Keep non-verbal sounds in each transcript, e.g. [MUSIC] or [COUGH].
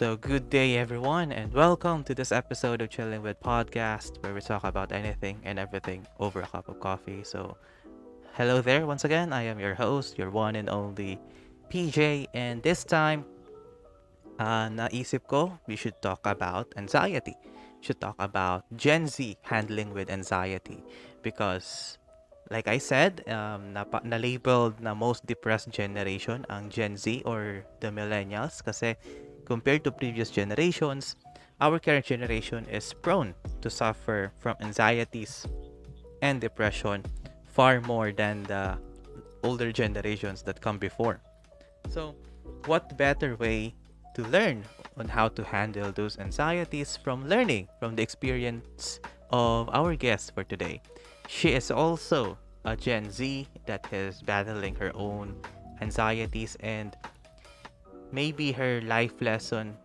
So, good day, everyone, and welcome to this episode of Chilling with Podcast, where we talk about anything and everything over a cup of coffee. So, hello there once again. I am your host, your one and only PJ, and this time, uh, naisip ko, we should talk about anxiety. We should talk about Gen Z handling with anxiety because like I said, um, napa- na-labeled na most depressed generation ang Gen Z or the millennials kasi compared to previous generations, our current generation is prone to suffer from anxieties and depression far more than the older generations that come before. So, what better way to learn on how to handle those anxieties from learning from the experience of our guest for today? She is also a Gen Z that is battling her own anxieties and maybe her life lesson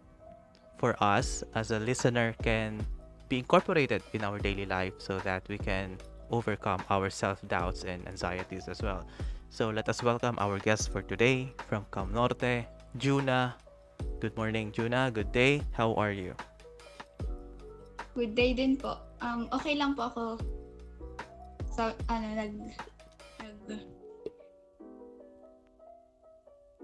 for us as a listener can be incorporated in our daily life so that we can overcome our self-doubts and anxieties as well. So let us welcome our guest for today from Cam Norte, Juna. Good morning, Juna. Good day. How are you? Good day din po. Um, okay lang po ako sa ano nag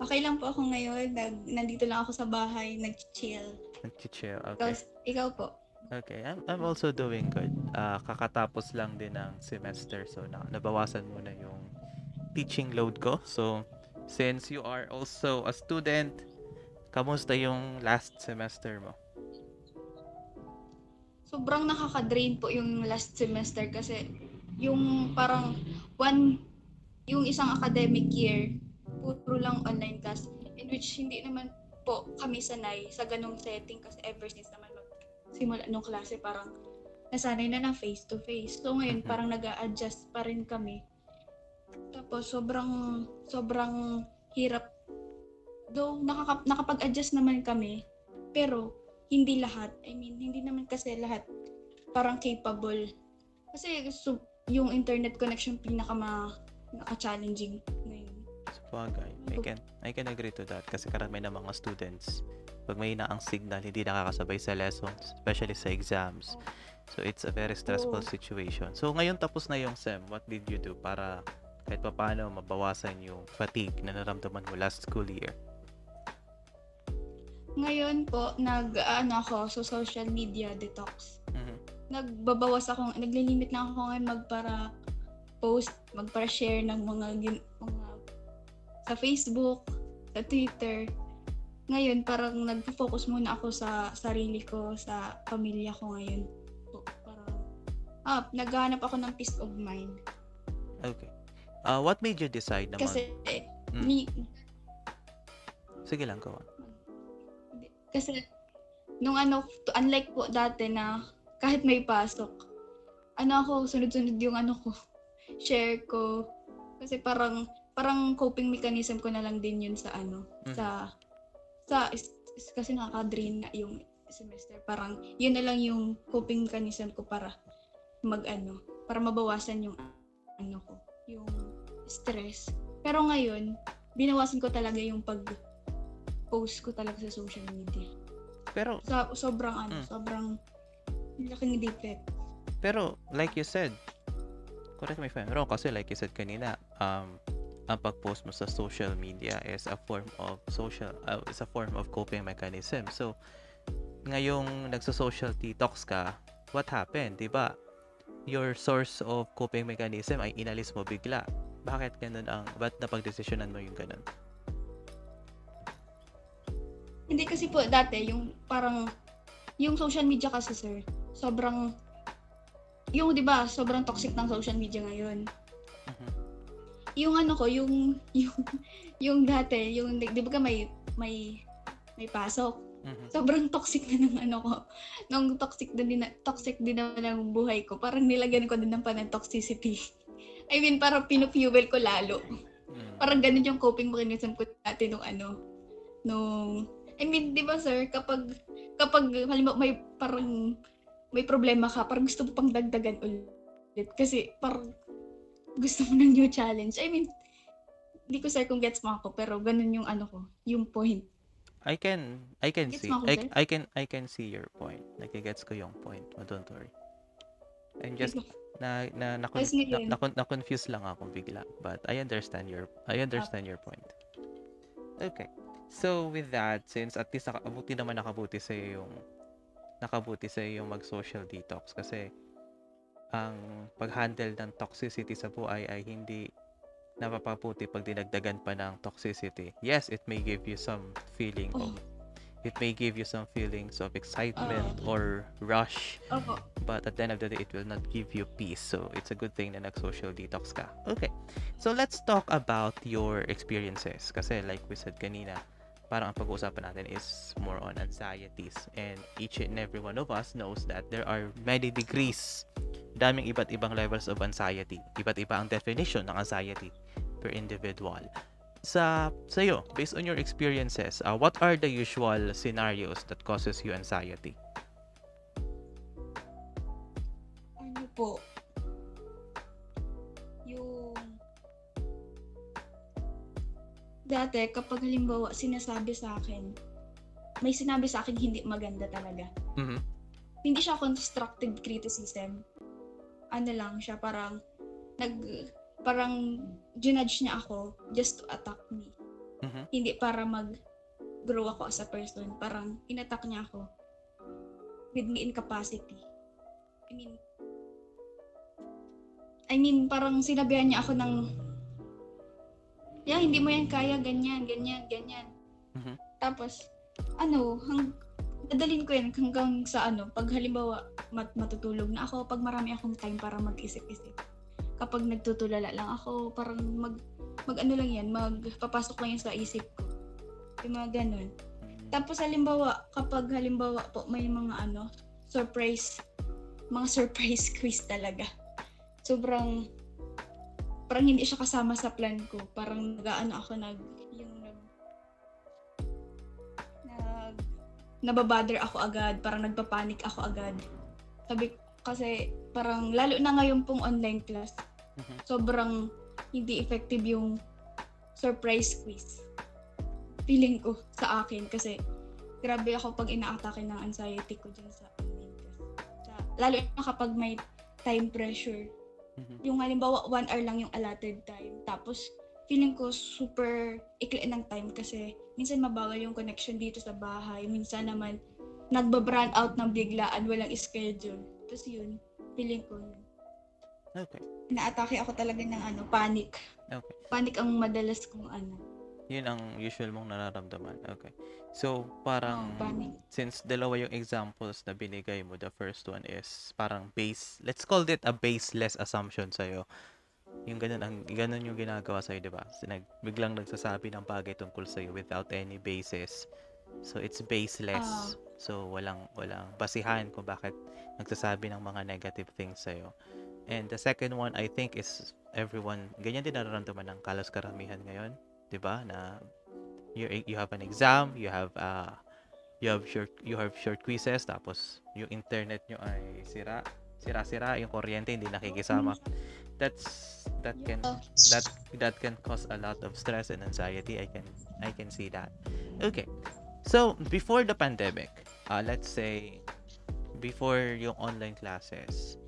Okay lang po ako ngayon. Nag, nandito lang ako sa bahay, nag-chill. Nag-chill. Okay. Tapos, ikaw po. Okay, I'm, I'm also doing good. Ah, kakatapos lang din ng semester so na, nabawasan muna yung teaching load ko. So, since you are also a student, kamusta yung last semester mo? Sobrang nakaka-drain po yung last semester kasi yung parang one, yung isang academic year, puro lang online class in which hindi naman po kami sanay sa ganong setting kasi ever since naman simula nung klase parang nasanay na na face to face. So ngayon Mhm. parang nag adjust pa rin kami. Tapos sobrang sobrang hirap. Though nakaka- nakapag-adjust naman kami, pero hindi lahat. I mean, hindi naman kasi lahat parang capable. Kasi so, yung internet connection pinaka naka-challenging ngayon. Sabagay, I can, I can agree to that kasi karami ng mga students pag may na ang signal, hindi nakakasabay sa lessons, especially sa exams. So, it's a very stressful Oo. situation. So, ngayon tapos na yung SEM, what did you do para kahit papaano mabawasan yung fatigue na naramdaman mo last school year? Ngayon po, nag, ano ako, sa social media detox. Mhm. nagbabawas ako, naglilimit na ako ngayon magpara post, magpara share ng mga, gin- mga sa Facebook, sa Twitter. Ngayon, parang nag-focus muna ako sa sarili ko, sa pamilya ko ngayon. So, parang, ah, naghahanap ako ng peace of mind. Okay. Uh, what made you decide na mag... Kasi, Mm. ni, Sige lang, on. kasi, nung ano, to- unlike po dati na kahit may pasok, ano ako, sunod-sunod yung ano ko, [LAUGHS] share ko. Kasi parang, parang coping mechanism ko na lang din yun sa ano, Mhm. sa, sa, is, is- kasi nakaka-drain na yung semester. Parang, yun na lang yung coping mechanism ko para mag ano, para mabawasan yung ano ko, yung stress. Pero ngayon, binawasan ko talaga yung pag post ko talaga sa social media. Pero, Sa sobrang ano, Mm. sobrang laking defect. pero, like you said, correct me if I'm wrong, kasi like you said kanina, um, ang pag-post mo sa social media is a form of social, uh, is a form of coping mechanism. So, ngayong nagso-social detox ka, what happened, di ba? Your source of coping mechanism ay inalis mo bigla. Bakit ganun ang, ba't napag-desisyonan mo yung ganun? Hindi kasi po dati yung parang yung social media kasi sir, sobrang yung 'di ba, sobrang toxic ng social media ngayon. Mhm. Yung ano ko, yung yung yung dati, yung 'di ba may may may pasok. Mhm. Sobrang toxic na ng ano ko. Nung toxic din, din toxic din naman ang buhay ko. Parang nilagyan ko din ng pan ng toxicity. I mean, parang pinufuel ko lalo. Mm. Parang ganun yung coping mechanism ko dati nung ano, nung, I mean, di ba sir, kapag, kapag, halimbawa may parang, may problema ka, parang gusto mo pang dagdagan ulit. Kasi parang, gusto mo ng new challenge. I mean, hindi ko sir kung gets mo ako, pero ganun yung ano ko, yung point. I can I can Gets see ako, I? I can I can see your point. Nagigets ko yung point mo, don't worry. I'm just na na na, na, ngayon- na, na, confuse lang ako bigla, but I understand your I understand your point. Okay. So with that, since at least naka- abuti naman nakabuti sa yung nakabuti sa yung mag-social detox kasi ang pag-handle ng toxicity sa buhay ay hindi napapabuti pag dinagdagan pa ng toxicity. Yes, it may give you some feeling of it may give you some feelings of excitement Oh. or rush Opo. but at the end of the day it will not give you peace so it's a good thing na nag-social detox ka okay so let's talk about your experiences kasi like we said kanina parang ang pag-uusapan natin is more on anxieties and each and every one of us knows that there are many degrees daming iba't ibang levels of anxiety iba't iba ang definition ng anxiety per individual sa sa'yo, based on your experiences, uh, what are the usual scenarios that causes you anxiety? Ano po? Dati, kapag halimbawa sinasabi sa akin, may sinabi sa akin hindi maganda talaga. Mhm. Hindi siya constructive criticism. Ano lang siya, parang nag parang ginudge niya ako just to attack me. Mhm. Hindi para mag grow ako as a person. Parang inattack niya ako with my incapacity. I mean, I mean, parang sinabihan niya ako ng yeah, hindi mo yan kaya, ganyan, ganyan, ganyan. Mhm. Tapos, ano, hang, dadalhin ko yan hanggang sa ano, pag halimbawa mat matutulog na ako, pag marami akong time para mag-isip-isip. Kapag nagtutulala lang ako, parang mag, mag ano lang yan, magpapasok lang yan sa isip ko. Yung mga ganun. Tapos halimbawa, kapag halimbawa po may mga ano, surprise, mga [LAUGHS] surprise quiz talaga. Sobrang, parang hindi siya kasama sa plan ko. Parang nag-ano ako nag, yung nag, nag, nababother ako agad, parang nagpapanik ako agad. Sabi, kasi parang, lalo na ngayon pong online class, Mhm. sobrang hindi effective yung surprise quiz. Feeling ko sa akin kasi grabe ako pag inaatake ng anxiety ko dyan sa online class. Sa, lalo na kapag may time pressure. Mhm. Yung halimbawa, one hour lang yung allotted time. Tapos, feeling ko super ikli ng time kasi minsan mabagal yung connection dito sa bahay. Minsan naman, nagbabrand out ng biglaan, walang schedule. Tapos yun, feeling ko yun. Okay. Inaatake ako talaga ng ano, panic. Okay. Panic ang madalas kong ano. Yun ang usual mong nararamdaman. Okay. So, parang Oh, since dalawa yung examples na binigay mo, the first one is parang base, let's call it a baseless assumption sa'yo. Yung ganun, ang, ganun yung ginagawa sa'yo, di ba? Nag, biglang nagsasabi ng bagay tungkol sa'yo without any basis. So, it's baseless. So, walang, walang basihan kung bakit nagsasabi ng mga negative things sa'yo. And the second one, I think, is everyone, ganyan din nararamdaman ng kalos karamihan ngayon. 'Di ba Na you, you have an exam, you have uh, you have short you have short quizzes tapos yung internet nyo ay sira sira-sira yung kuryente hindi nakikisama. That's that can that that can cause a lot of stress and anxiety. I can i can see that. Okay. So before the pandemic uh, let's say before yung online classes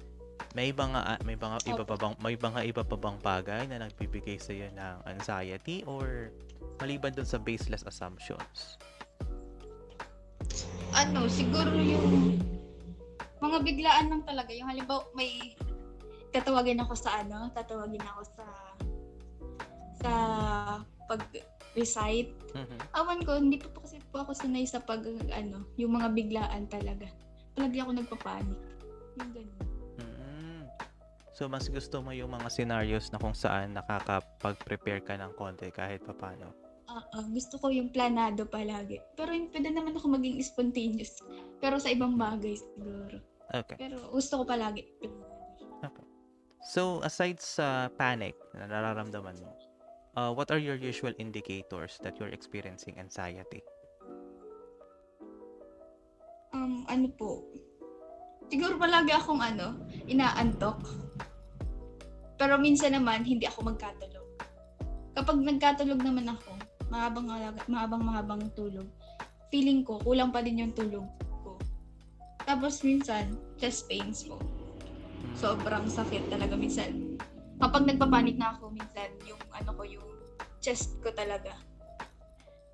may mga ah, may mga iba pa bang may mga iba pa bang bagay na nagbibigay sa iyo ng anxiety or maliban dun sa baseless assumptions Ano, siguro yung mga biglaan lang talaga. Yung halimbawa may tatawagin ako sa ano, tatawagin ako sa sa pag-recite. Mhm. Awan ko, hindi pa po kasi po ako sanay sa pag, ano, yung mga biglaan talaga. Palagi ako nagpapanik. Yung ganun. So, mas gusto mo yung mga scenarios na kung saan nakakapag-prepare ka ng konti kahit papano. Ah, gusto ko yung planado palagi. Pero yung pwede naman ako maging spontaneous. Pero sa ibang bagay siguro. Okay. Pero gusto ko palagi. So, aside sa panic na nararamdaman mo, uh, what are your usual indicators that you're experiencing anxiety? Um, ano po? Siguro palagi akong ano, inaantok. Pero minsan naman, hindi ako magkatulog. Kapag nagkatulog naman ako, mahabang, mahabang mahabang tulog, feeling ko, kulang pa din yung tulog ko. Tapos minsan, chest pains. Mm. Sobrang sakit talaga minsan. Kapag nagpapanik na ako, minsan yung ano ko, yung chest ko talaga.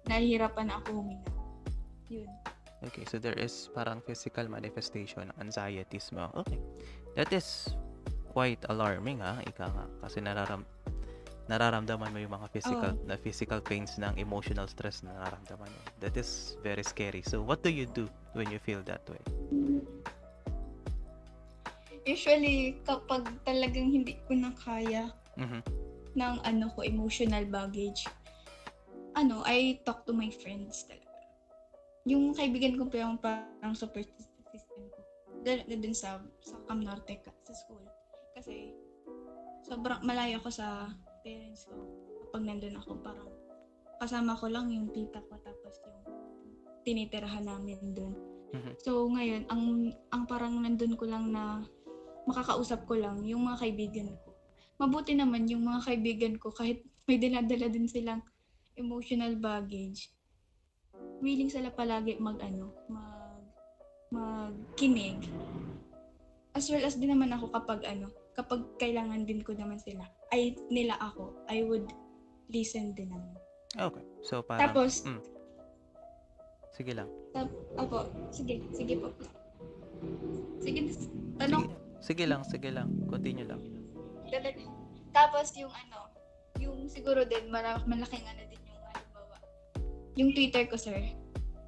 Nahihirapan na ako huminga. Yun. Okay, so there is parang physical manifestation ng anxieties mo. Okay. That is quite alarming ha, ika nga. Kasi nararam nararamdaman mo yung mga physical Oo. na physical pains ng emotional stress na nararamdaman mo. That is very scary. So what do you do when you feel that way? Usually, kapag talagang hindi ko na kaya Mhm. ng ano ko, emotional baggage, ano, I talk to my friends talaga. Yung kaibigan ko pa yung parang support system ko. Doon, sa, sa Cam Norte, ka- sa school. Kasi, sobrang malayo ako sa parents ko. Kapag nandun ako, parang kasama ko lang yung tita ko tapos yung tinitirahan namin doon. Mhm. So, ngayon, ang, ang parang nandun ko lang na makakausap ko lang yung mga kaibigan ko. Mabuti naman yung mga kaibigan ko kahit may dinadala din silang emotional baggage. Willing sila palagi mag ano, mag magkinig. As well as din naman ako kapag ano, kapag kailangan din ko naman sila, ay nila ako, I would listen din naman. Okay. So parang Tapos, mm. Sige lang. tap, apo, sige, sige po. Sige, tanong, Sige lang, sige lang. Continue lang. Tapos yung ano, yung siguro din mala- malaking ano din yung halimbawa. Yung Twitter ko, sir.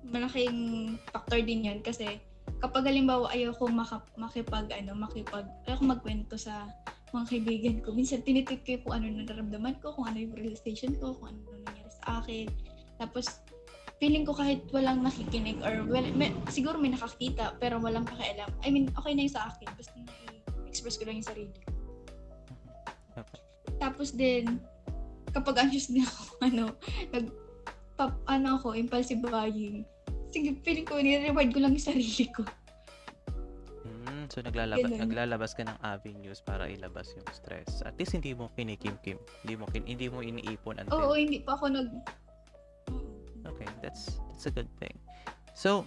Malaking factor din 'yun kasi kapag halimbawa ayoko maka, makipag ano, makipag ayoko magkwento sa mga kaibigan ko. Minsan tinitik ko kung ano nararamdaman ko, kung ano yung realization ko, kung ano nangyari sa akin. Tapos feeling ko kahit walang nakikinig or well, may, siguro may nakakita pero walang pakialam. I mean, okay na yung sa akin. Basta na-express ko lang yung sarili ko. Tapos din, kapag anxious din ako, [LAUGHS] ano, nag, pap, ano ako, impulsive buying. Sige, feeling ko, nire-reward ko lang yung sarili ko. Mm, so naglalabas Ganun. naglalabas ka ng avenues para ilabas yung stress. At least hindi mo kinikim-kim. Hindi mo kin, hindi mo iniipon until Oo, hindi pa ako nag... Okay, that's that's a good thing. So,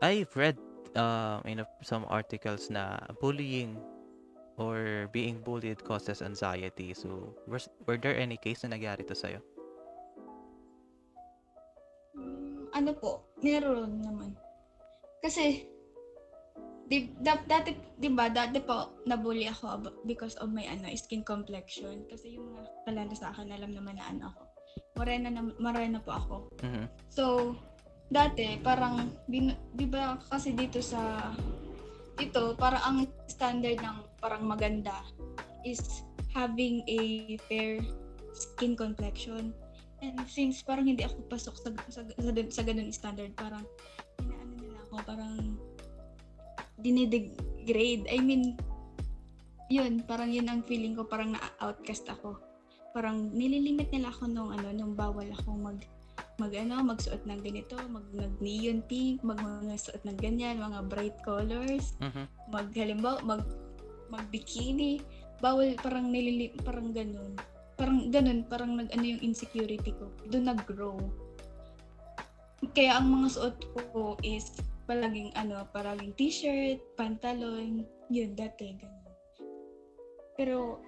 I've read um in a- some articles na bullying or being bullied causes anxiety. So, were, were there any case na nangyari to sa'yo? Mm, ano po, meron naman. Kasi, di, da, dati, di ba, dati po, nabully ako because of my, ano, skin complexion. Kasi yung mga kalala sa akin, alam naman na ano ako. Morena, na, morena po ako. Mhm. So, dati, parang, di, di ba kasi dito sa, dito, parang ang standard ng parang maganda is having a fair skin complexion. And since parang hindi ako pasok sa, sa, sa, sa ganun standard, parang, inaano nila ako, parang, dinidegrade. I mean, yun, parang yun ang feeling ko, parang na-outcast ako. Parang nililimit nila ako nung ano, nung bawal akong mag mag ano, magsuot ng ganito, mag, mag neon pink, mag mga suot ng ganyan, mga bright colors, Mhm. mag halimbawa mag mag bikini, bawal parang nilili parang ganun. Parang ganun, parang nag ano yung insecurity ko. Doon nag-grow. Kaya ang mga suot ko is palaging ano, palaging t-shirt, pantalon, yun dati ganun. Pero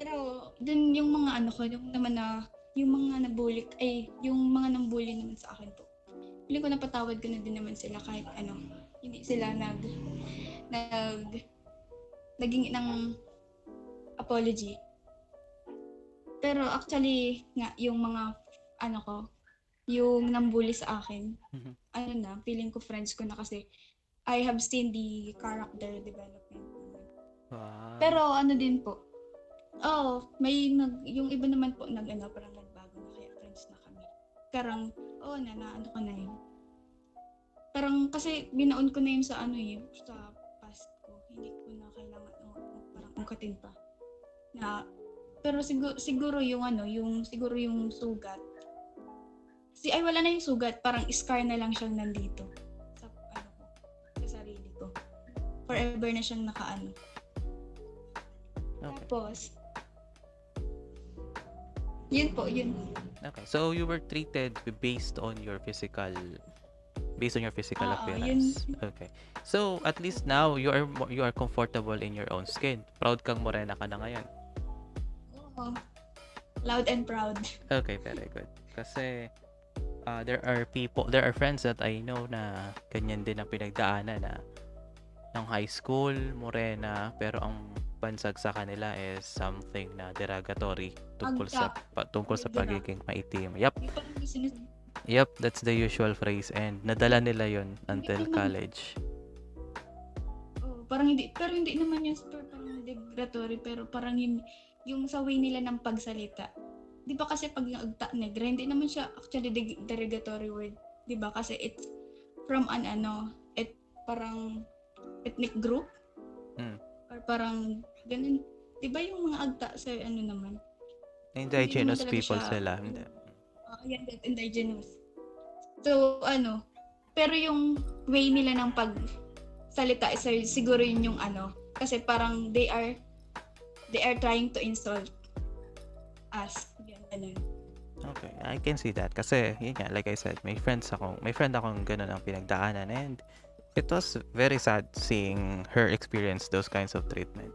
pero dun yung mga ano ko, yung naman na yung mga nabully, ay, yung mga nambully naman sa akin po. Feeling ko napatawad ko na din naman sila kahit ano, hindi sila nag, nag, naging ng apology. Pero actually, nga, yung mga, ano ko, yung nambully sa akin, Mhm. ano na, feeling ko friends ko na kasi I have seen the character development. Wow. Pero ano din po, oh, may nag, yung iba naman po nag, ano, parang nagbago na kaya friends na kami. Parang, oh, na, na ano ko na yun. Parang kasi binaon ko na yun sa ano eh, sa past ko. Hindi ko na kailangan, oh, parang ungkatin pa. Na, pero siguro, siguro yung ano, yung, siguro yung sugat. Si, ay wala na yung sugat, parang scar na lang siyang nandito. Sa, ano ko, sa sarili ko. Forever na siyang nakaano. Okay. Tapos, Yun po, yun. Okay. So you were treated based on your physical based on your physical Oo, appearance. Okay. So at least now you are you are comfortable in your own skin. Proud kang morena ka na ngayon. Oo. Loud and proud. Okay, very good. Kasi uh, there are people, there are friends that I know na ganyan din ang pinagdaanan na ng high school, morena, pero ang bansag sa kanila is something na derogatory tungkol sa pa, tungkol sa pagiging maitim. Yep, yep, that's the usual phrase and nadala nila yon until college. Oo, parang hindi, pero hindi naman yung super parang degradatory, pero parang yun, yung sa way nila ng pagsalita. Di ba kasi pag yung agta negra, hindi naman siya actually deg- derogatory word. Di ba? Kasi it's from an ano, et, parang ethnic group. Mm. Or parang, ganun. Di ba yung mga agta sa ano naman? Indigenous talaga people siya- sila. Hindi. Uh, yan, that indigenous. So, ano, pero yung way nila ng pag salita is siguro yun yung ano, kasi parang they are they are trying to insult us. Ganun. Okay, I can see that kasi yun nga, like I said, may friends ako, may friend akong ganun ang pinagdaanan and it was very sad seeing her experience those kinds of treatment.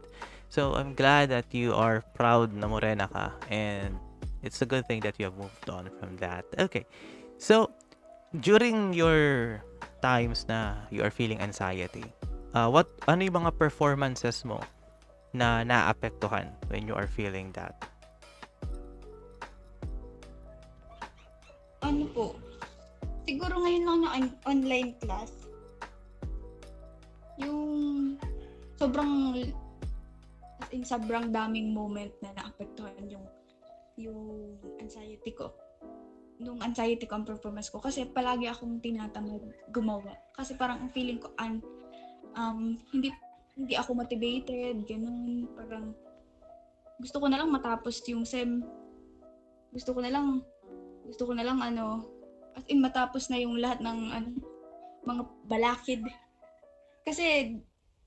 So I'm glad that you are proud na morena ka and it's a good thing that you have moved on from that. Okay. So during your times na you are feeling anxiety, uh, what ano yung mga performances mo na naapektuhan when you are feeling that? Ano po? Siguro ngayon lang na on- online class. Yung sobrang in sobrang daming moment na naapektuhan yung yung anxiety ko. Nung anxiety ko ang performance ko kasi palagi akong tinatamad gumawa. Kasi parang ang feeling ko an um, hindi hindi ako motivated, ganun, parang gusto ko na lang matapos yung sem. Gusto ko na lang gusto ko na lang ano as in matapos na yung lahat ng ano mga balakid. Kasi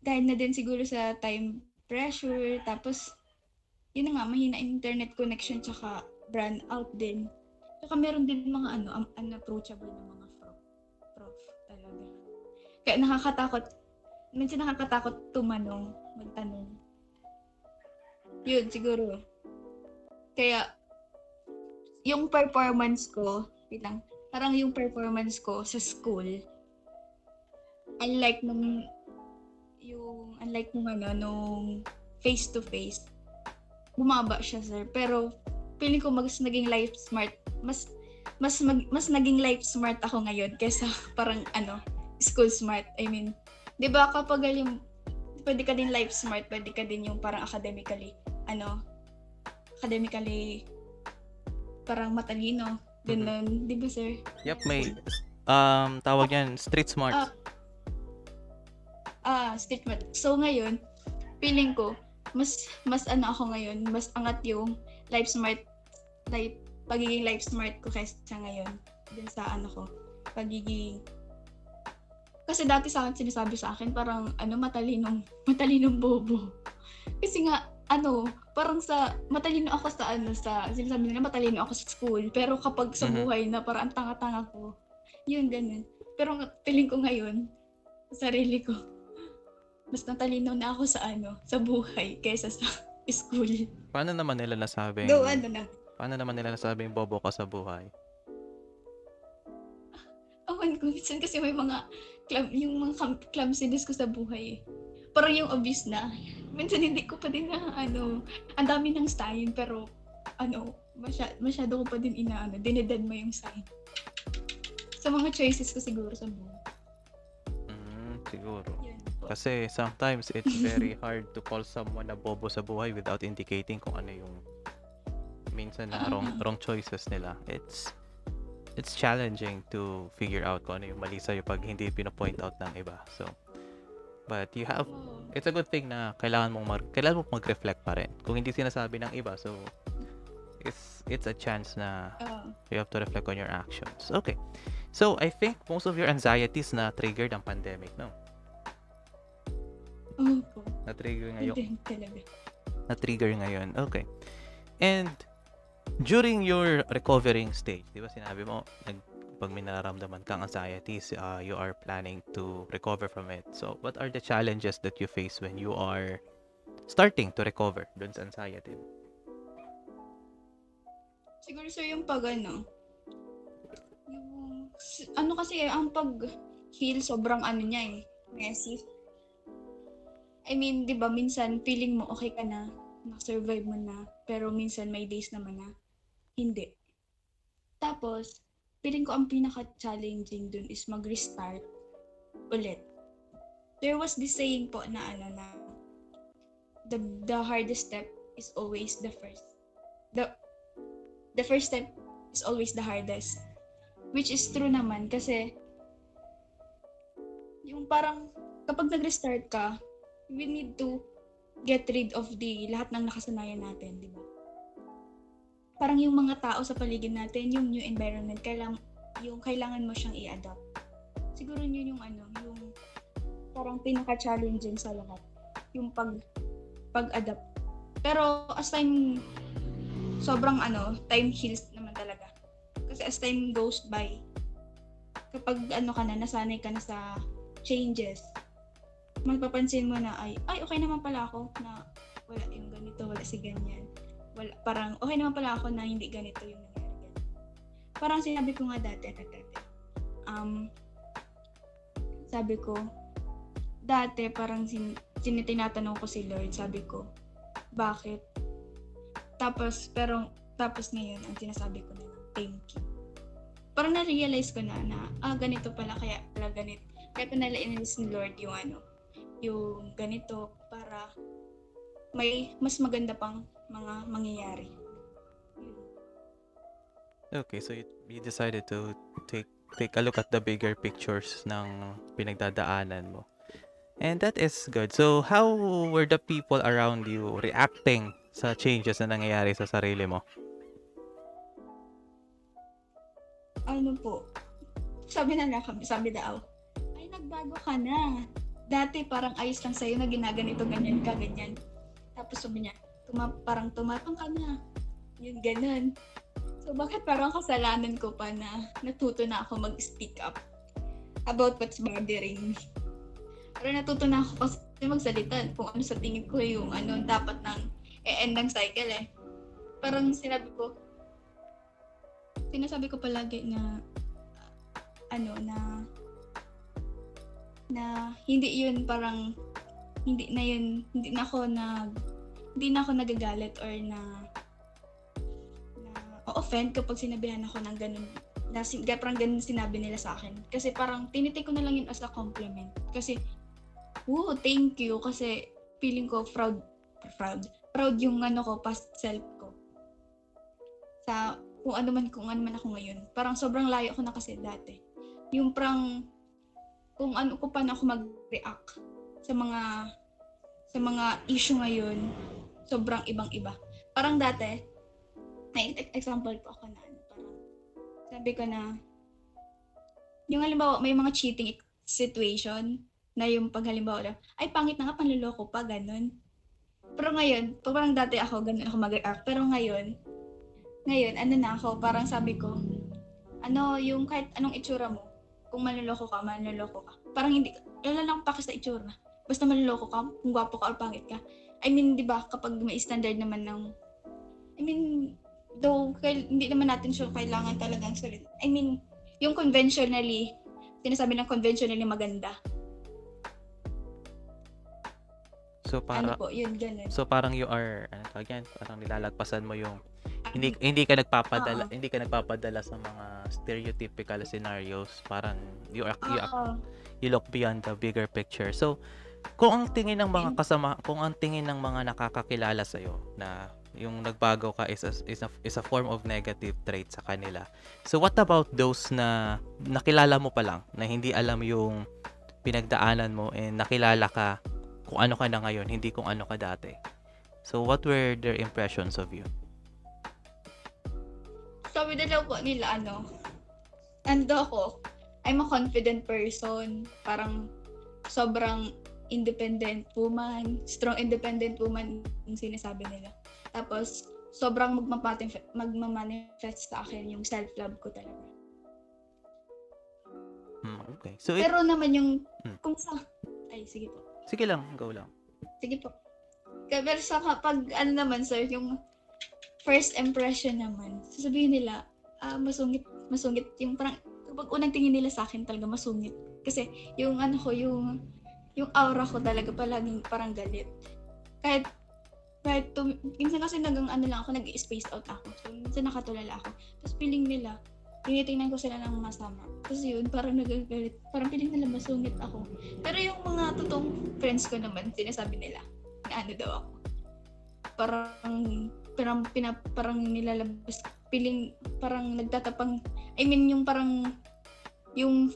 dahil na din siguro sa time pressure tapos yun na nga mahina internet connection tsaka brand out din. Tsaka meron din mga ano un- unapproachable na mga prof prof talaga. Kaya nakakatakot minsan nakakatakot tumanong magtanong yun siguro kaya yung performance ko, wait lang, parang yung performance ko sa school, unlike nung, yung, unlike nung ano, nung face to face, bumaba siya, sir. Pero, feeling ko mas naging life smart, mas, mas, mag, mas naging life smart ako ngayon kaysa [LAUGHS] parang, ano, school smart. I mean, di ba kapag yung, pwede ka din life smart, pwede ka din yung parang academically, ano, academically parang matalino. Ganun. Di ba, sir? Yep, may um tawag yan street smart. Ah, ah, statement. So, ngayon, feeling ko, mas, mas ano ako ngayon, mas angat yung life smart, life, pagiging life smart ko kaysa ngayon. Dun sa ano ko, pagiging, kasi dati sa akin, sinasabi sa akin, parang, ano, matalinong, [LAUGHS] matalinong bobo. Kasi nga, ano, parang sa, matalino ako sa, ano, sa, sinasabi nila, matalino ako sa school. Pero kapag sa Mhm. buhay na, parang ang tanga-tanga ko. Yun, ganun. Pero feeling ko ngayon, sa sarili ko, [LAUGHS] mas natalino na ako sa ano, sa buhay kaysa sa [LAUGHS] school. Paano naman nila nasabing Though ano na, Paano naman nila nasabing bobo ka sa buhay? awan ko, minsan kasi may mga club, yung mga clum- clumsiness ko sa buhay eh. Parang yung obvious na. Minsan hindi ko pa din na ano, ang dami ng sign pero ano, masya, masyado ko pa din inaano, dinedad mo yung sign. Sa mga choices ko siguro sa buhay. Mm, siguro. Kasi sometimes it's very [LAUGHS] hard to call someone na bobo sa buhay without indicating kung ano yung minsan na wrong, wrong choices nila. It's it's challenging to figure out kung ano yung mali sa'yo pag hindi pinapoint out ng iba. So, but you have it's a good thing na kailangan mong mag, kailangan mong mag-reflect pa rin. Kung hindi sinasabi ng iba, so it's it's a chance na Oo. you have to reflect on your actions. Okay. So, I think most of your anxieties na triggered ang pandemic, no? Oo po. Na trigger ngayon, Hindi talaga. na trigger ngayon. Okay. And during your recovering stage, di ba sinabi mo, nag, pag may nararamdaman kang anxieties, uh, you are planning to recover from it. So, what are the challenges that you face when you are starting to recover dun sa anxiety? Siguro sir yung pag ano, yung, ano kasi ang pag heal sobrang ano niya eh, messy. I mean, di ba minsan feeling mo okay ka na, na-survive mo na, pero minsan may days naman na hindi. Tapos, feeling ko ang pinaka-challenging dun is mag-restart ulit. There was this saying po na ano na the the hardest step is always the first. The the first step is always the hardest. Which is true naman kasi yung parang kapag nag-restart ka, we need to get rid of the lahat ng nakasanayan natin, di ba? Parang yung mga tao sa paligid natin, yung new environment, kailangan, yung kailangan mo siyang i-adapt. Siguro yun yung ano, yung parang pinaka-challenging sa lahat. Yung pag pag-adapt. Pero as time sobrang ano, time heals naman talaga. Kasi as time goes by, kapag ano ka na, nasanay ka na sa changes, mapapansin mo na ay, ay, okay naman pala ako na wala yung ganito, wala si ganyan. Wala, parang, okay naman pala ako na hindi ganito yung nangyari. Parang sinabi ko nga dati, dati, um, sabi ko, dati parang sin, sin ko si Lord, sabi ko, bakit? Tapos, pero, tapos ngayon, ang sinasabi ko na thank you. Parang na-realize ko na na, ah, ganito pala, kaya pala ganito. Kaya pinala inalis ni Lord yung ano, yung ganito para may mas maganda pang mga mangyayari. Okay, so you, you decided to take take a look at the bigger pictures ng pinagdadaanan mo. And that is good. So, how were the people around you reacting sa changes na nangyayari sa sarili mo? Ano po, sabi na lang kami, sabi daw, ay nagbago ka na. Dati parang ayos lang sa'yo na ginaganito, ganyan ka, ganyan. Tapos sabi niya, tuma, parang tumapang ka na. Yun, ganun. So, bakit parang kasalanan ko pa na natuto na ako mag-speak up about what's bothering me. Pero natuto na ako kasi magsalita kung ano sa tingin ko yung ano dapat nang e-end ng cycle eh. Parang sinabi ko, sinasabi ko palagi na ano na na hindi yun parang hindi na yun hindi na ako nag hindi na ako nagagalit or na na offend kapag sinabihan ako ng ganun na parang ganun sinabi nila sa akin kasi parang tinitake ko na lang yun as a compliment kasi woo thank you kasi feeling ko proud proud proud yung ano ko past self ko sa kung ano man kung ano man ako ngayon. Parang sobrang layo ko na kasi dati. Yung parang kung ano ko paano ako mag-react sa mga sa mga issue ngayon, sobrang ibang-iba. Parang dati, may example po ako na ano, parang sabi ko na yung halimbawa may mga cheating situation na yung pag halimbawa ay pangit na nga panluloko pa, ganun. Pero ngayon, parang dati ako, ganun ako mag-react. Pero ngayon, ngayon, ano na ako, parang sabi ko, ano, yung kahit anong itsura mo, kung manloloko ka, manloloko ka. Parang hindi, wala lang pa sa itsura. Basta manloloko ka, kung gwapo ka or pangit ka. I mean, di ba, kapag may standard naman ng, I mean, though, kail, hindi naman natin siya kailangan talagang sulit. I mean, yung conventionally, sinasabi ng conventionally maganda. So, para, ano po, yun, ganun. so parang you are, ano tawag yan? Parang nilalagpasan mo yung hindi hindi ka nagpapadala Oo. hindi ka nagpapadala sa mga stereotypical scenarios. Parang you are, you, Oo. you look beyond the bigger picture. So kung ang tingin ng mga kasama kung ang tingin ng mga nakakakilala sa na yung nagbago ka is a, is a, is a form of negative trait sa kanila. So what about those na nakilala mo pa lang na hindi alam yung pinagdaanan mo and nakilala ka kung ano ka na ngayon hindi kung ano ka dati? So what were their impressions of you sabi na lang po nila, ano, ando ako, I'm a confident person. Parang sobrang independent woman, strong independent woman yung sinasabi nila. Tapos, sobrang magmamanifest, sa akin yung self-love ko talaga. Mm, okay. So, it, Pero naman yung, Hmm. kung sa, ay sige po. sige lang, go lang. Sige po. Pero sa kapag, ano naman sir, yung first impression naman, sasabihin nila, ah, masungit, masungit, yung parang, kapag unang tingin nila sa akin talaga masungit. Kasi yung ano ko, yung, yung aura ko talaga palaging parang galit. Kahit, kahit, tum- minsan kasi nagang ano lang ako, nag-space out ako. So, minsan nakatulala ako. Tapos feeling nila, tinitingnan ko sila ng masama. Tapos yun, parang nagagalit. Parang feeling nila masungit ako. Pero yung mga totoong friends ko naman, sinasabi nila, ano daw ako. Parang, parang, pina, parang nilalabas, feeling, parang nagtatapang, I mean, yung parang, yung,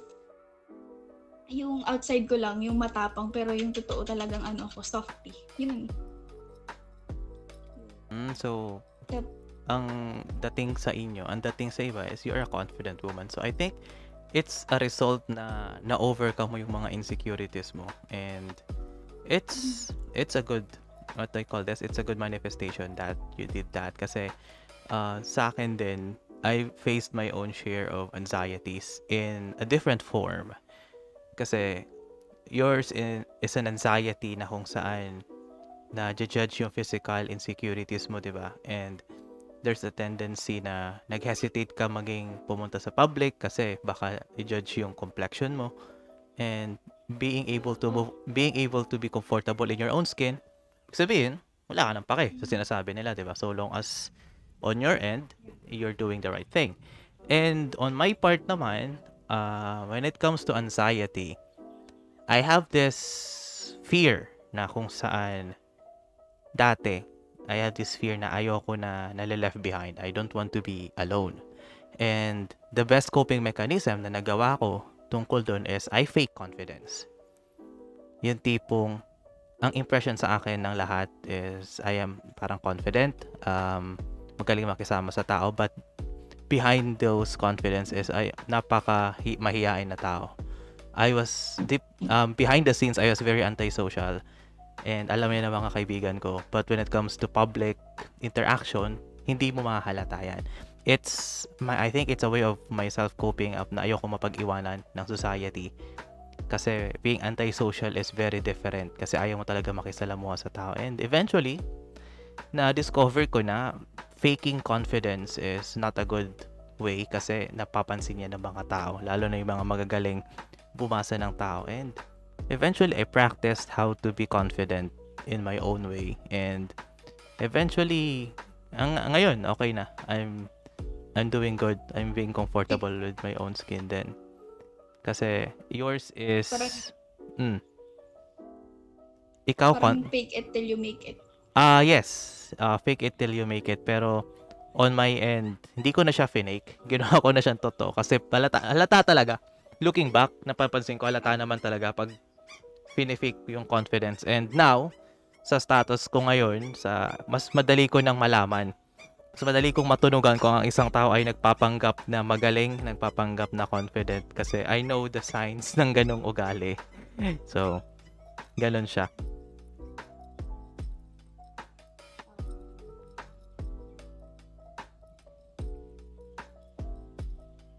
yung outside ko lang, yung matapang, pero yung totoo talagang ano ako, softy. Yun. Mm, so, Yep. ang dating sa inyo, ang dating sa iba is you're a confident woman. So, I think it's a result na na-overcome mo yung mga insecurities mo. And it's it's a good what I call this, it's a good manifestation that you did that. Kasi uh, sa akin din, I faced my own share of anxieties in a different form. Kasi yours in, is an anxiety na kung saan na judge yung physical insecurities mo, di ba? And there's a tendency na nag-hesitate ka maging pumunta sa public kasi baka i-judge yung complexion mo. And being able to move, being able to be comfortable in your own skin, sabihin, wala ka nang pake sa sinasabi nila, di ba? So long as on your end, you're doing the right thing. And on my part naman, uh, when it comes to anxiety, I have this fear na kung saan dati, I had this fear na ayoko na nalileft behind. I don't want to be alone. And the best coping mechanism na nagawa ko tungkol doon is I fake confidence. Yung tipong, ang impression sa akin ng lahat is I am parang confident, um, magaling makisama sa tao, but behind those confidence is I napaka hi- mahiyain na tao. I was deep, um, behind the scenes, I was very antisocial. And alam niya ng mga kaibigan ko. But when it comes to public interaction, hindi mo makahalata yan. It's, my, I think it's a way of myself coping up na ayoko mapag-iwanan ng society. Kasi being antisocial is very different. Kasi ayaw mo talaga makisalamuha sa tao. And eventually, na-discover ko na faking confidence is not a good way kasi napapansin niya ng mga tao. Lalo na yung mga magagaling bumasa ng tao. And eventually I practiced how to be confident in my own way and eventually ang ngayon okay na I'm I'm doing good I'm being comfortable with my own skin then kasi yours is mm, ikaw Parang kon fake it till you make it. ah yes ah, fake it till you make it pero on my end hindi ko na siya finake [LAUGHS] ginawa ko na siyang totoo kasi halata, halata talaga looking back napapansin ko halata naman talaga pag finifake yung confidence. And now, sa status ko ngayon, sa mas madali ko nang malaman. Mas madali kong matunugan kung ang isang tao ay nagpapanggap na magaling, nagpapanggap na confident. Kasi I know the signs [LAUGHS] ng ganong ugali. So, ganon siya.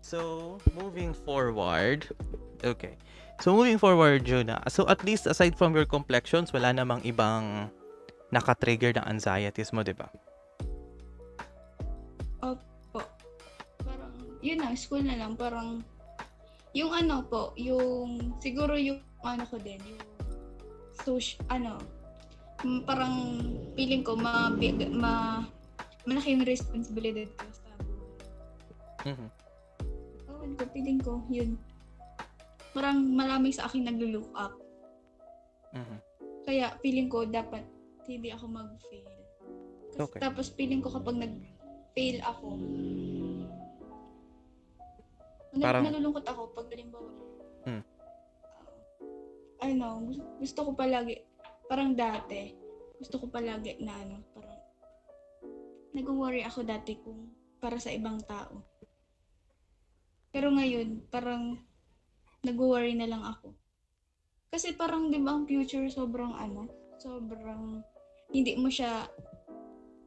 So, moving forward, okay. So, moving forward, Juna, so at least aside from your complexions, wala namang ibang nakatrigger ng anxieties mo, di ba? Yun na, school na lang. Parang, yung ano po, yung, siguro yung, ano ko din, yung, social, ano, parang, feeling ko, ma, ma, malaki yung responsibility ko sa buhay. Mhm. Ewan ko, feeling ko, yun. Parang maraming sa akin naglo-look up. Mhm. Kaya feeling ko dapat hindi ako mag-fail. Kasi, Okay. Tapos feeling ko kapag nag-fail ako, Parang- nalulungkot ako pag halimbawa, Hmm. uh, ano, gusto, gusto ko palagi, parang dati, gusto ko palagi na ano, parang, nag-worry ako dati kung para sa ibang tao. Pero ngayon, parang, nag-worry na lang ako. Kasi parang, di ba, ang future sobrang ano, sobrang, hindi mo siya,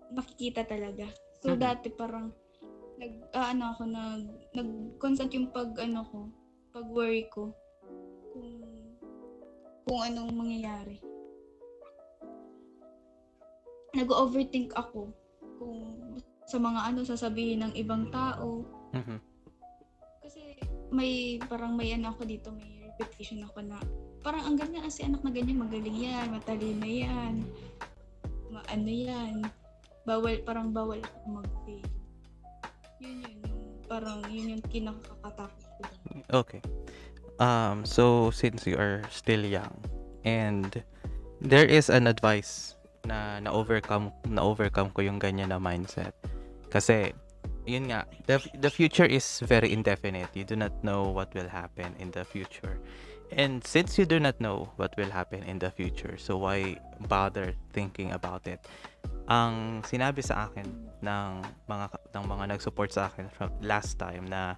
makikita talaga. So Mhm. dati parang nag ah, ano ako nag nag constant yung pag ano ko, pag worry ko kung kung anong mangyayari. Nag-overthink ako kung sa mga ano sasabihin ng ibang tao Mhm. kasi may parang may ano ako dito, may reputation ako na parang ang ganda kasi anak na ganyan, magaling yan, matalino yan, maano yan, bawal, parang bawal ako mag-fail. Yun yun, yung, parang yun yung kinakakatakot ko. Okay. Um, so since you are still young and there is an advice na na-overcome na-overcome ko yung ganyan na mindset. Kasi yun nga, the, the future is very indefinite. You do not know what will happen in the future. And since you do not know what will happen in the future, so why bother thinking about it? Ang sinabi sa akin ng mga ng mga nag-support sa akin from last time na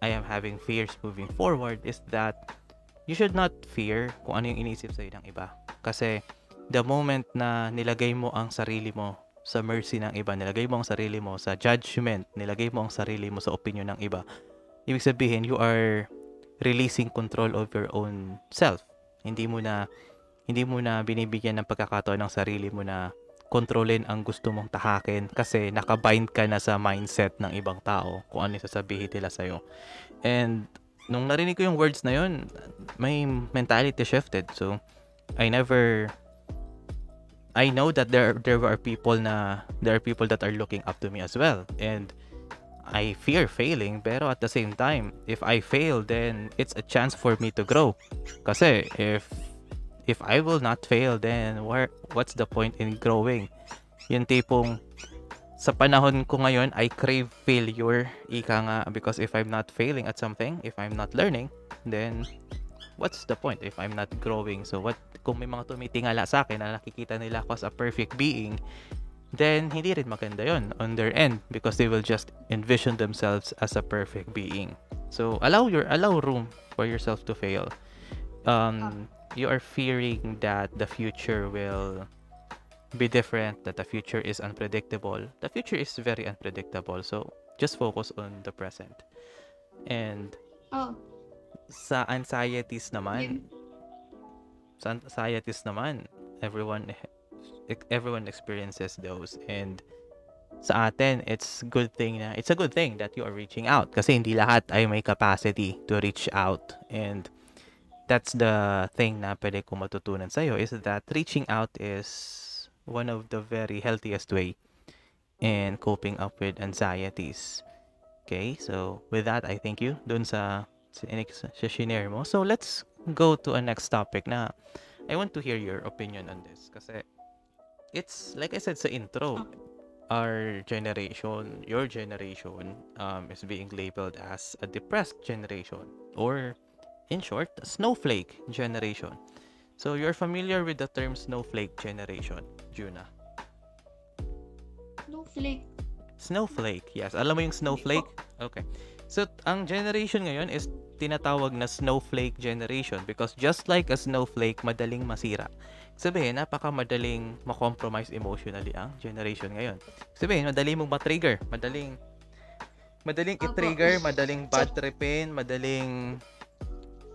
I am having fears moving forward is that you should not fear kung ano yung iniisip sa'yo ng iba. Kasi the moment na nilagay mo ang sarili mo sa mercy ng iba, nilagay mo ang sarili mo sa judgment, nilagay mo ang sarili mo sa opinion ng iba, ibig sabihin you are releasing control of your own self. Hindi mo na hindi mo na binibigyan ng pagkakataon ng sarili mo na kontrolin ang gusto mong tahakin kasi nakabind ka na sa mindset ng ibang tao kung ano yung sasabihin nila sa'yo. And nung narinig ko yung words na yun, may mentality shifted. So, I never I know that there there are people na there are people that are looking up to me as well. And I fear failing pero at the same time, if I fail then it's a chance for me to grow. Kasi if if I will not fail then where what's the point in growing? Yung tipong sa panahon ko ngayon, I crave failure. Ika nga, because if I'm not failing at something, if I'm not learning, then what's the point if I'm not growing? So what kung may mga tumitingala sa akin na nakikita nila ako as a perfect being, then hindi rin maganda yon on their end because they will just envision themselves as a perfect being. So allow your allow room for yourself to fail. Um, you are fearing that the future will be different, that the future is unpredictable. The future is very unpredictable. So just focus on the present. And Oh, sa anxieties naman, yun. sa anxieties naman, everyone everyone experiences those and sa atin it's good thing na it's a good thing that you are reaching out kasi hindi lahat ay may capacity to reach out and that's the thing na pwede ko matutunan sa is that reaching out is one of the very healthiest way in coping up with anxieties. Okay, so with that, I thank you dun sa shinare mo. So let's go to a next topic na I want to hear your opinion on this kasi it's like I said sa intro, our generation, your generation um, is being labeled as a depressed generation or in short, a snowflake generation. So you're familiar with the term snowflake generation, Juna? snowflake. Snowflake, yes. Alam mo yung snowflake? Okay. So, ang generation ngayon is tinatawag na snowflake generation because just like a snowflake, madaling masira. Sabihin, napaka madaling makompromise emotionally ang generation ngayon. Sabihin, madaling mong ma-trigger, madaling madaling i-trigger, madaling bad tripin, madaling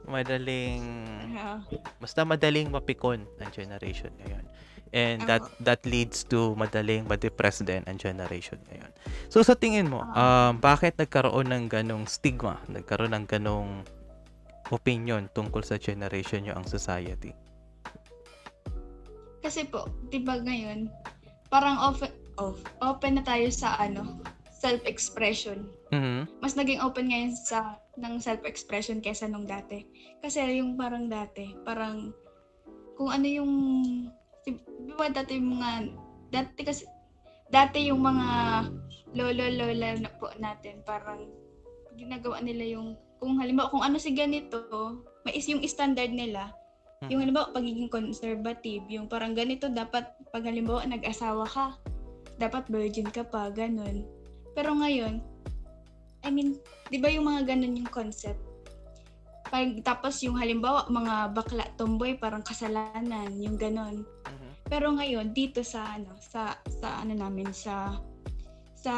madaling Ah, basta madaling mapikon ang generation ngayon. And that that leads to madaling ma-depress din ang generation ngayon. So sa tingin mo, Oo. um, bakit nagkaroon ng ganong stigma, nagkaroon ng ganong opinion tungkol sa generation nyo ang society? Kasi po, 'di ba ngayon, parang open off, open na tayo sa ano, self-expression. Mhm. Mas naging open ngayon sa ng self-expression kaysa nung dati. Kasi yung parang dati, parang kung ano yung di ba dati yung mga dati kasi dati yung mga lolo lola na po natin parang ginagawa nila yung kung halimbawa kung ano si ganito may is yung standard nila yung Mhm. halimbawa pagiging conservative yung parang ganito dapat pag halimbawa nag-asawa ka dapat virgin ka pa ganun pero ngayon I mean di ba yung mga ganun yung concept pag tapos yung halimbawa mga bakla tomboy parang kasalanan yung ganun Mhm. Pero ngayon dito sa ano, sa sa ano namin sa sa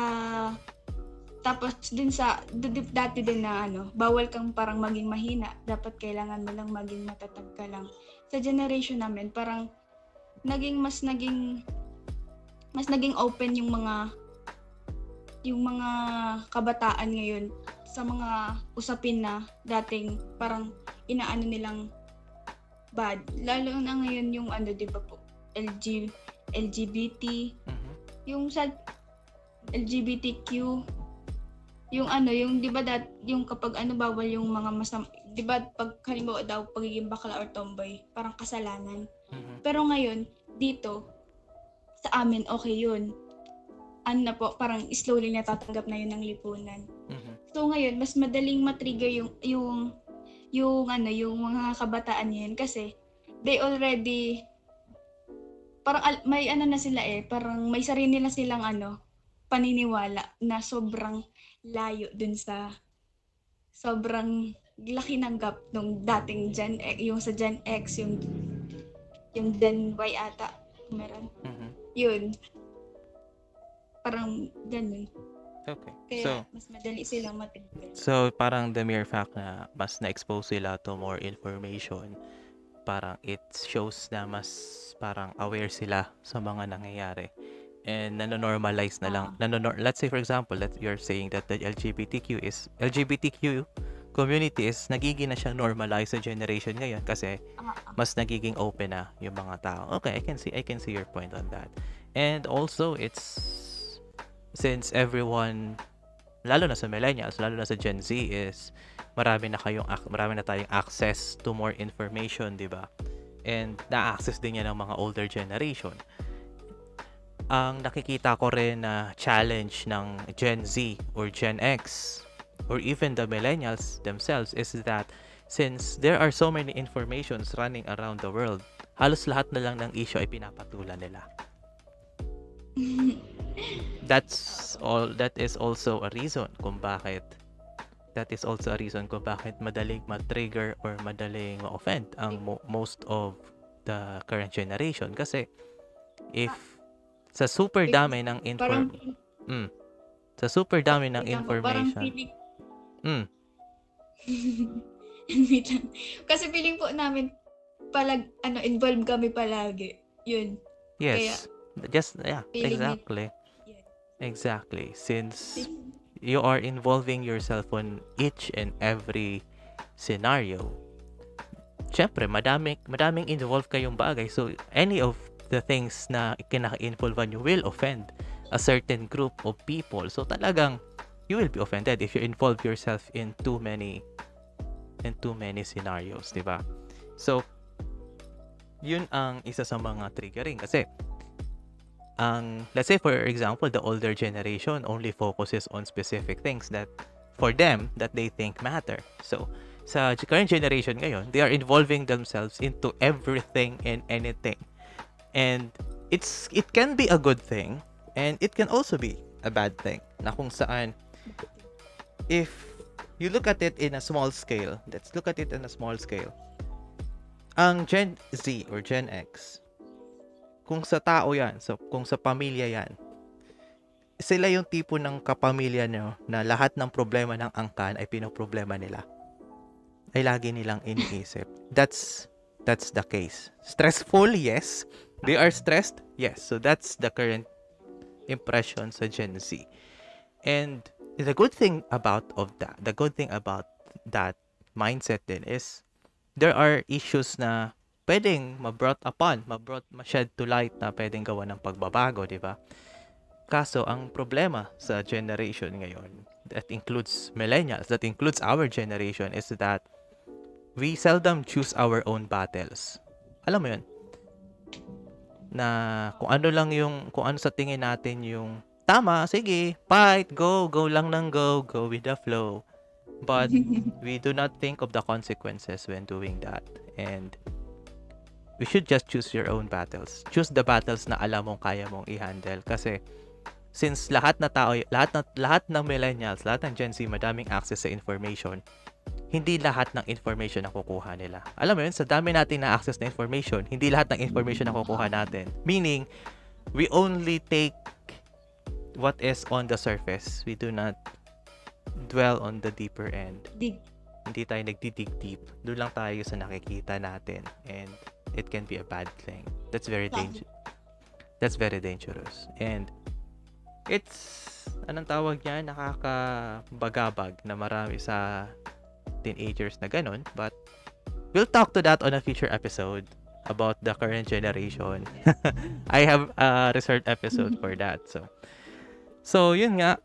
tapos din sa dati din na ano, bawal kang parang maging mahina, dapat kailangan mo lang maging matatag ka lang. Sa generation namin parang naging mas naging mas naging open yung mga yung mga kabataan ngayon sa mga usapin na dating parang inaano nilang bad. Lalo na ngayon yung ano, di ba po, LG, LGBT, Mhm. yung sa LGBTQ, yung ano, yung di ba dat, yung kapag ano bawal yung mga masam, di ba pag halimbawa daw pagiging bakla or tomboy, parang kasalanan. Mhm. Pero ngayon, dito, sa amin, okay yun. Ano na po, parang slowly natatanggap na yun ng lipunan. Mhm. So ngayon, mas madaling matrigger yung yung yung ano, yung mga kabataan ngayon kasi they already parang may ano na sila eh, parang may sarili na silang ano, paniniwala na sobrang layo dun sa sobrang laki ng gap nung dating Gen X, yung sa Gen X, yung yung Gen Y ata, meron. Mhm. Yun. Parang ganun. Okay. Kaya So, mas madali silang matrigger. So, parang the mere fact na mas na-expose sila to more information, parang it shows na mas parang aware sila sa mga nangyayari. And nanonormalize na lang. Nanonor- let's say for example, that you're saying that the LGBTQ is, LGBTQ community is nagiging na siyang normalize sa generation ngayon kasi Ah, ah. mas nagiging open na yung mga tao. Okay, I can see I can see your point on that. And also it's since everyone lalo na sa millennials, lalo na sa Gen Z is marami na kayong marami na tayong access to more information, 'di ba? And na-access din yan ng mga older generation. Ang nakikita ko rin na challenge ng Gen Z or Gen X or even the millennials themselves is that since there are so many informations running around the world, halos lahat na lang ng issue ay pinapatulan nila. [LAUGHS] That's all that is also a reason kung bakit that is also a reason kung bakit madaling ma-trigger or madaling ma-offend ang mo- most of the current generation kasi if sa super dami ng parang inform mm, sa super dami ng po, Parang information feeling, mm. [LAUGHS] Kasi feeling po namin palag ano involved kami palagi. Yun. yes just yeah it- exactly Yeah. exactly since you are involving yourself on each and every scenario. Siyempre, madami, madaming involved kayong bagay. So, any of the things na kinaka-involve you will offend a certain group of people. So, talagang you will be offended if you involve yourself in too many in too many scenarios, di ba? So, yun ang isa sa mga triggering. Kasi, ang let's say for example the older generation only focuses on specific things that for them that they think matter so sa current generation ngayon they are involving themselves into everything and anything and it's it can be a good thing and it can also be a bad thing na kung saan if you look at it in a small scale let's look at it in a small scale ang Gen Z or Gen X kung sa tao yan, so, kung sa pamilya yan, sila yung tipo ng kapamilya nyo na lahat ng problema ng angkan ay pinoproblema nila. Ay lagi nilang iniisip. That's that's the case. Stressful, yes. They are stressed, yes. So that's the current impression sa Gen Z. And the good thing about of that, the good thing about that mindset din is there are issues na pwedeng ma-brought upon, ma-brought, ma-shed to light na pwedeng gawa ng pagbabago, di ba? Kaso, ang problema sa generation ngayon, that includes millennials, that includes our generation, is that we seldom choose our own battles. Alam mo yun? Na kung ano lang yung, kung ano sa tingin natin yung tama, sige, fight, go, go lang ng go, go with the flow. But [LAUGHS] we do not think of the consequences when doing that. And we should just choose your own battles. Choose the battles na alam mong kaya mong i-handle kasi since lahat na tao, lahat na lahat ng millennials, lahat ng Gen Z madaming access sa information. Hindi lahat ng information na kukuha nila. Alam mo yun, sa dami natin na access na information, hindi lahat ng information na kukuha natin. Meaning, we only take what is on the surface. We do not dwell on the deeper end. Dig. Hindi tayo nagdidig deep. Doon lang tayo sa nakikita natin. And it can be a bad thing. That's very dangerous. That's very dangerous. And it's, anong tawag niya, nakakabagabag na marami sa teenagers na ganun. But we'll talk to that on a future episode about the current generation. [LAUGHS] I have a reserved episode for that. So, so yun nga.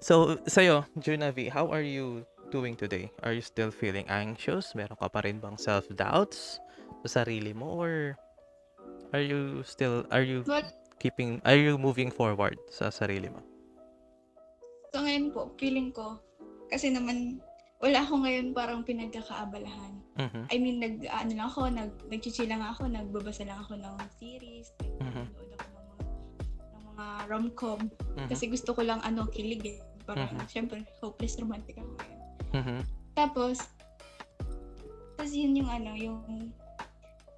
So, sa'yo, Junavi, how are you doing today? Are you still feeling anxious? Meron ka pa rin bang self-doubts sa sarili mo? Or are you still, are you Well, keeping, are you moving forward sa sarili mo? so ngayon po, feeling ko, kasi naman, wala ako ngayon parang pinagkakaabalahan. Mhm. I mean, nag, ano lang ako, nag, nagchichill lang ako, nagbabasa lang ako ng series, Mhm. nagnood ako ng mga, ng mga rom-com. Mhm. Kasi gusto ko lang, ano, kilig eh. Parang, Mhm. syempre, hopeless romantic ako ngayon. Mhm. Tapos, tapos yun yung ano, yung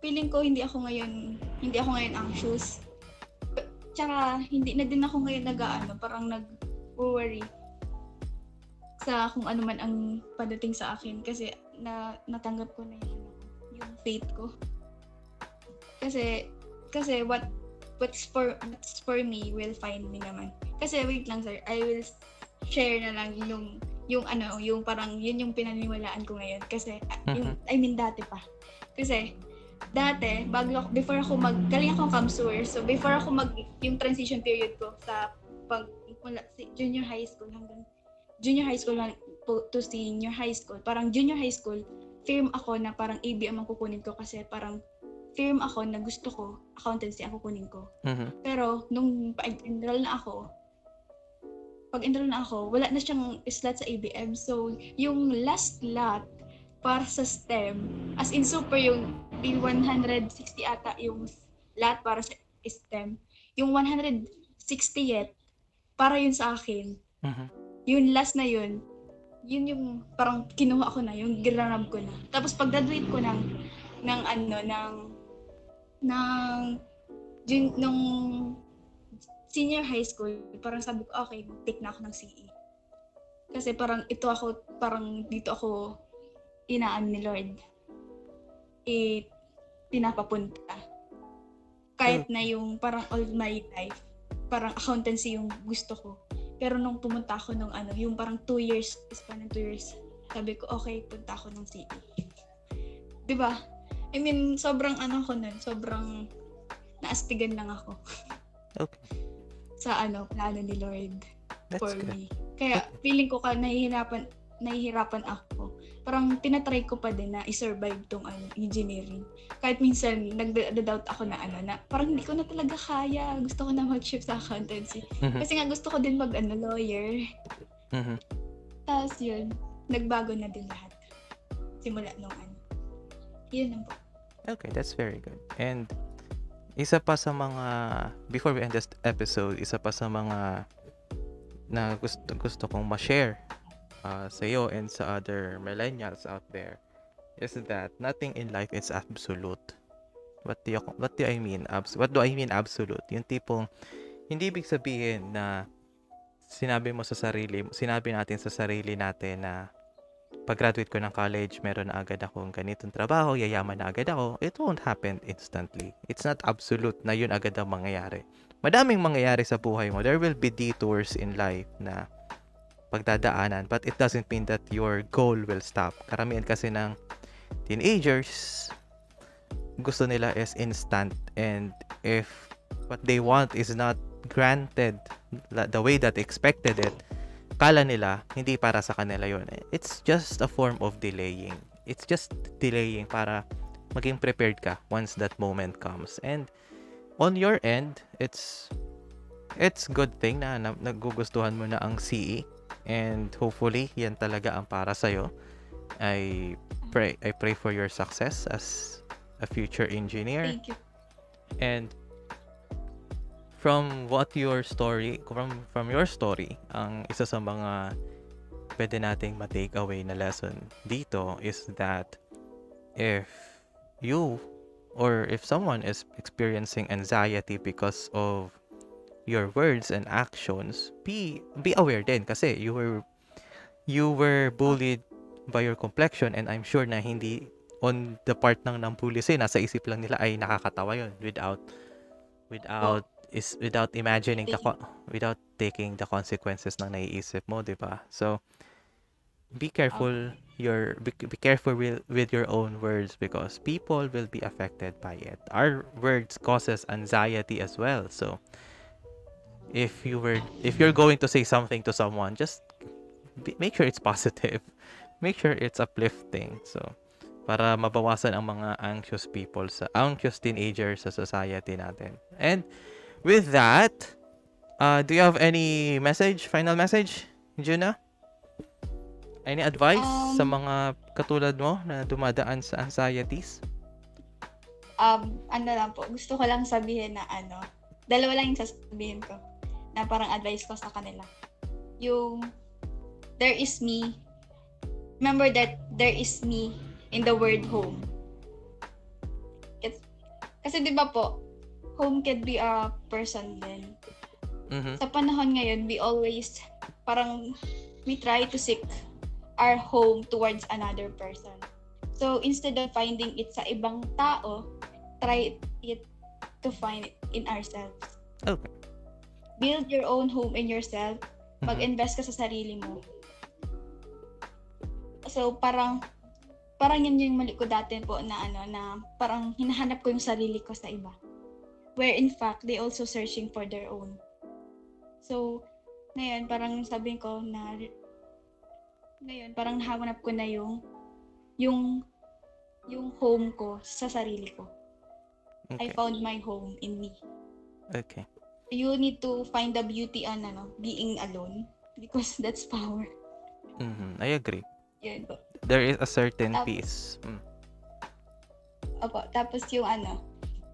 feeling ko hindi ako ngayon, hindi ako ngayon anxious. Tsaka, hindi na din ako ngayon nag-ano, parang nag-worry sa kung ano man ang padating sa akin kasi na natanggap ko na yung yung fate ko. Kasi kasi what what's for what's for me will find me naman. Kasi wait lang sir, I will share na lang yung yung ano, yung parang yun yung pinaniwalaan ko ngayon kasi ah, yung, I mean dati pa. Kasi dati bago before ako mag galing ako camsuer. So before ako mag yung transition period ko sa pag mula junior high school hanggang junior high school lang po to senior high school. Parang junior high school, firm ako na parang ABM ang kukunin ko kasi parang firm ako na gusto ko accountancy ang kukunin ko. Mhm. Pero nung pag-enroll na ako, pag-enroll na ako, wala na siyang slot sa ABM. So, yung last slot para sa STEM, as in super yung, yung 160 ata yung lot para sa STEM. Yung 160th, para yun sa akin. Mhm. Yung last na yun, yun yung parang kinuha ko na, yung ginanab ko na. Tapos pag-graduate ko ng, ng ano, ng, ng, jun, nung senior high school, parang sabi ko, okay, take na ako ng CE. Kasi parang ito ako, parang dito ako inaan ni Lord. Eh, pinapapunta. Kahit na yung parang all my life, parang accountancy yung gusto ko. Pero nung pumunta ako nung ano, yung parang two years, span ng two years, sabi ko, okay, punta ako ng CE. 'Di ba? I mean, sobrang ano ko nun, sobrang naastigan lang ako Okay. [LAUGHS] sa ano, plano ni Lord That's for good. me. Kaya feeling ko ka nahihirapan nahihirapan ako. Parang tinatry ko pa din na i-survive tong ano, engineering. Kahit minsan nagda-doubt ako na ano na parang hindi ko na talaga kaya. Gusto ko na mag-shift sa accountancy. Mhm. Kasi nga gusto ko din mag ano, lawyer. Mhm. Tapos yun, nagbago na din lahat. Simula nung ano. Yun lang po. Okay, that's very good. And isa pa sa mga before we end this episode, isa pa sa mga na gusto gusto kong ma-share uh, sa and sa other millennials out there is that nothing in life is absolute. What do you, what do I mean? Abs what do I mean absolute? Yung tipong hindi ibig sabihin na sinabi mo sa sarili, sinabi natin sa sarili natin na pag-graduate ko ng college, meron na agad akong ganitong trabaho, yayaman na agad ako. It won't happen instantly. It's not absolute na yun agad ang mangyayari. Madaming mangyayari sa buhay mo. There will be detours in life na pagdadaanan, but it doesn't mean that your goal will stop. Karamihan kasi ng teenagers, gusto nila is instant and if what they want is not granted the way that expected it, kala nila hindi para sa kanila yun. It's just a form of delaying. It's just delaying para maging prepared ka once that moment comes. And on your end, it's it's good thing na, na nagugustuhan mo na ang CE and hopefully yan talaga ang para sa I pray I pray for your success as a future engineer Thank you. and from what your story from from your story ang isa sa mga pwede nating ma-take away na lesson dito is that if you or if someone is experiencing anxiety because of your words and actions, be be aware din kasi you were you were bullied by your complexion and I'm sure na hindi on the part ng ng police eh, nasa isip lang nila ay nakakatawa yon without without is without imagining the without taking the consequences ng naiisip mo, 'di ba? So be careful your be, be careful with, with your own words because people will be affected by it. Our words causes anxiety as well. So if you were if you're going to say something to someone, just be, make sure it's [LAUGHS] positive. Make sure it's uplifting. So para mabawasan ang mga anxious people sa anxious teenagers sa society natin. And with that, uh, do you have any message, final message, Juna? Any advice sa Um, mga katulad mo na dumadaan sa anxieties? Um, ano lang po, gusto ko lang sabihin na ano, dalawa lang yung sasabihin ko na parang advice ko sa kanila. Yung, there is me. Remember that there is me in the word home. It's, kasi di ba po, home can be a person din. Mhm. Sa panahon ngayon, we always, parang, we try to seek our home towards another person. So, instead of finding it sa ibang tao, try it to find it in ourselves. Okay. Build your own home in yourself. Mhm. Mag-invest ka sa sarili mo. So, parang, parang yan yung mali ko dati po na ano, na parang hinahanap ko yung sarili ko sa iba. Where in fact, they also searching for their own. So, ngayon, parang sabi ko na, ngayon, parang nahanap ko na yung, yung, yung home ko sa sarili ko. I Okay. found my home in me. Okay. You need to find the beauty on ano, being alone because [LAUGHS] that's power. Mhm. I agree. Yun. There is a certain Tapos- peace. Mm. Opo, tapos yung ano,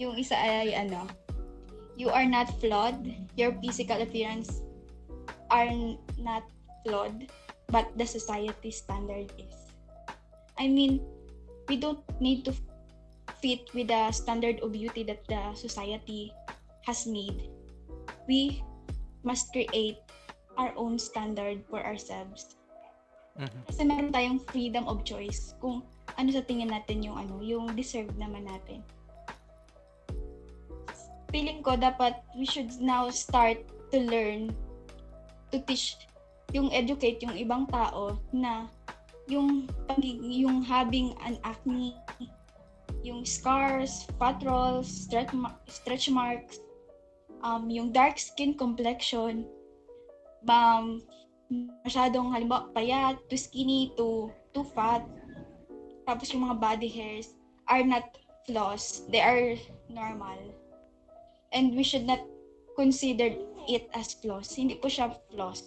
yung isa ay ano, you are not flawed, your physical appearance are not flawed, but the society standard is. I mean, we don't need to fit with the standard of beauty that the society has made. We must create our own standard for ourselves. Mhm. Kasi meron tayong freedom of choice kung ano sa tingin natin yung ano, yung deserve naman natin. Feeling ko dapat we should now start to learn to teach yung educate yung ibang tao na yung yung having an acne yung scars, fat rolls, stretch, ma- stretch marks, um, yung dark skin complexion, um, masyadong halimbawa payat, too skinny, too, too fat, tapos yung mga body hairs are not flaws. They are normal. And we should not consider it as flaws. Hindi po siya flaws.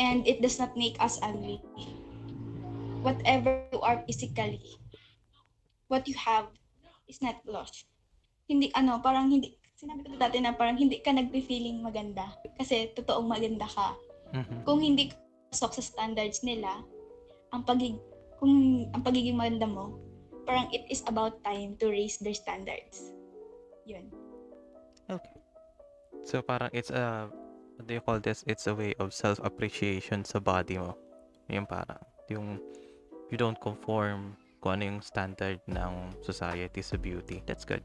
And it does not make us ugly. Whatever you are physically, what you have is not flaws. Hindi, ano, parang hindi, sinabi ko dati na parang hindi ka nagpe-feeling maganda kasi totoong maganda ka Mhm. kung hindi ka pasok sa standards nila, ang pagig kung ang pagiging maganda mo, parang it is about time to raise their standards. Yun. Okay. So parang it's a what do you call this? It's a way of self-appreciation sa body mo. Yung parang yung you don't conform kung ano yung standard ng society sa beauty. That's good.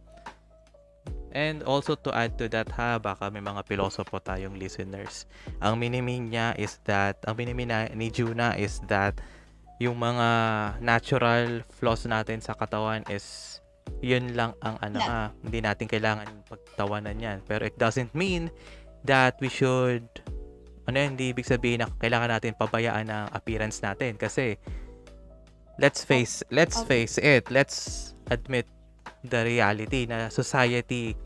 And also to add to that ha, baka may mga pilosopo tayong listeners. Ang minimin niya is that, ang minimin na, ni Juna is that yung mga natural flaws natin sa katawan is yun lang ang ano ah, hindi natin kailangan pagtawanan yan. Pero it doesn't mean that we should ano yun, hindi ibig sabihin na kailangan natin pabayaan ang appearance natin kasi let's face let's face it let's admit the reality na society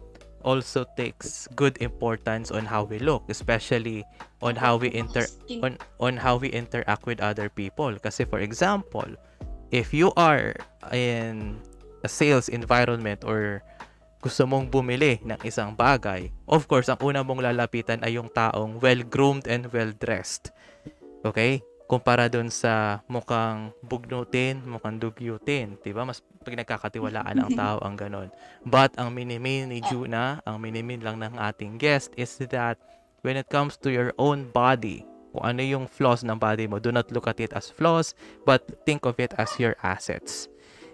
also takes good importance on how we look especially on how we inter on on how we interact with other people kasi for example if you are in a sales environment or gusto mong bumili ng isang bagay, of course, ang una mong lalapitan ay yung taong well-groomed and well-dressed. Okay? Kumpara dun sa mukhang bugnutin, mukhang dugyutin. Diba? Mas pinagkakatiwalaan ang tao ang ganon. But ang minimin ni Juna, ang minimin lang ng ating guest is that when it comes to your own body, kung ano yung flaws ng body mo, do not look at it as flaws, but think of it as your assets.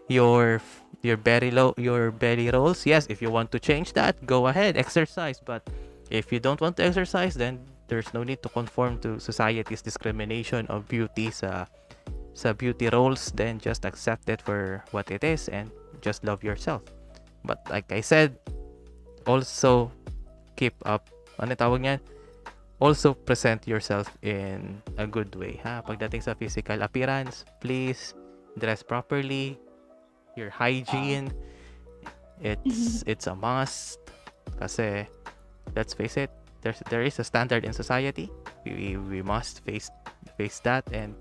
Your your belly low, your belly rolls. Yes, if you want to change that, go ahead, exercise. But if you don't want to exercise, then there's no need to conform to society's discrimination of beauty sa sa beauty roles. Then just accept it for what it is and just love yourself. But like I said, also keep up. Ano tawag niyan? Also present yourself in a good way. Ha? Pagdating sa physical appearance, please dress properly, your hygiene ah. it's it's a must kasi let's face it there's there is a standard in society. We, we must face face that and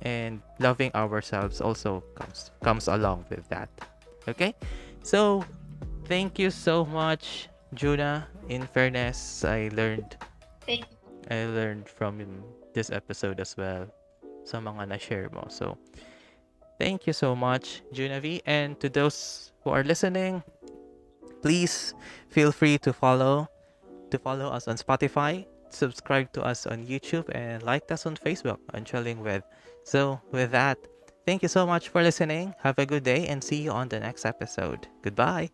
and loving ourselves also comes comes along with that. Okay? So thank you so much Juna. In fairness I learned Thank you. I learned from this episode as well sa mga na-share mo. So Thank you so much, Junavi. And to those who are listening, please feel free to follow to follow us on Spotify, subscribe to us on YouTube, and like us on Facebook on Chilling With. So with that, thank you so much for listening. Have a good day and see you on the next episode. Goodbye.